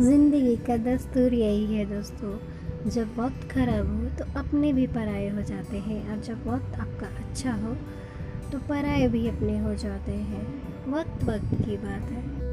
ज़िंदगी का दस्तूर यही है दोस्तों। जब वक्त ख़राब हो तो अपने भी पराए हो जाते हैं और जब वक्त आपका अच्छा हो तो पराए भी अपने हो जाते हैं। वक्त वक्त की बात है।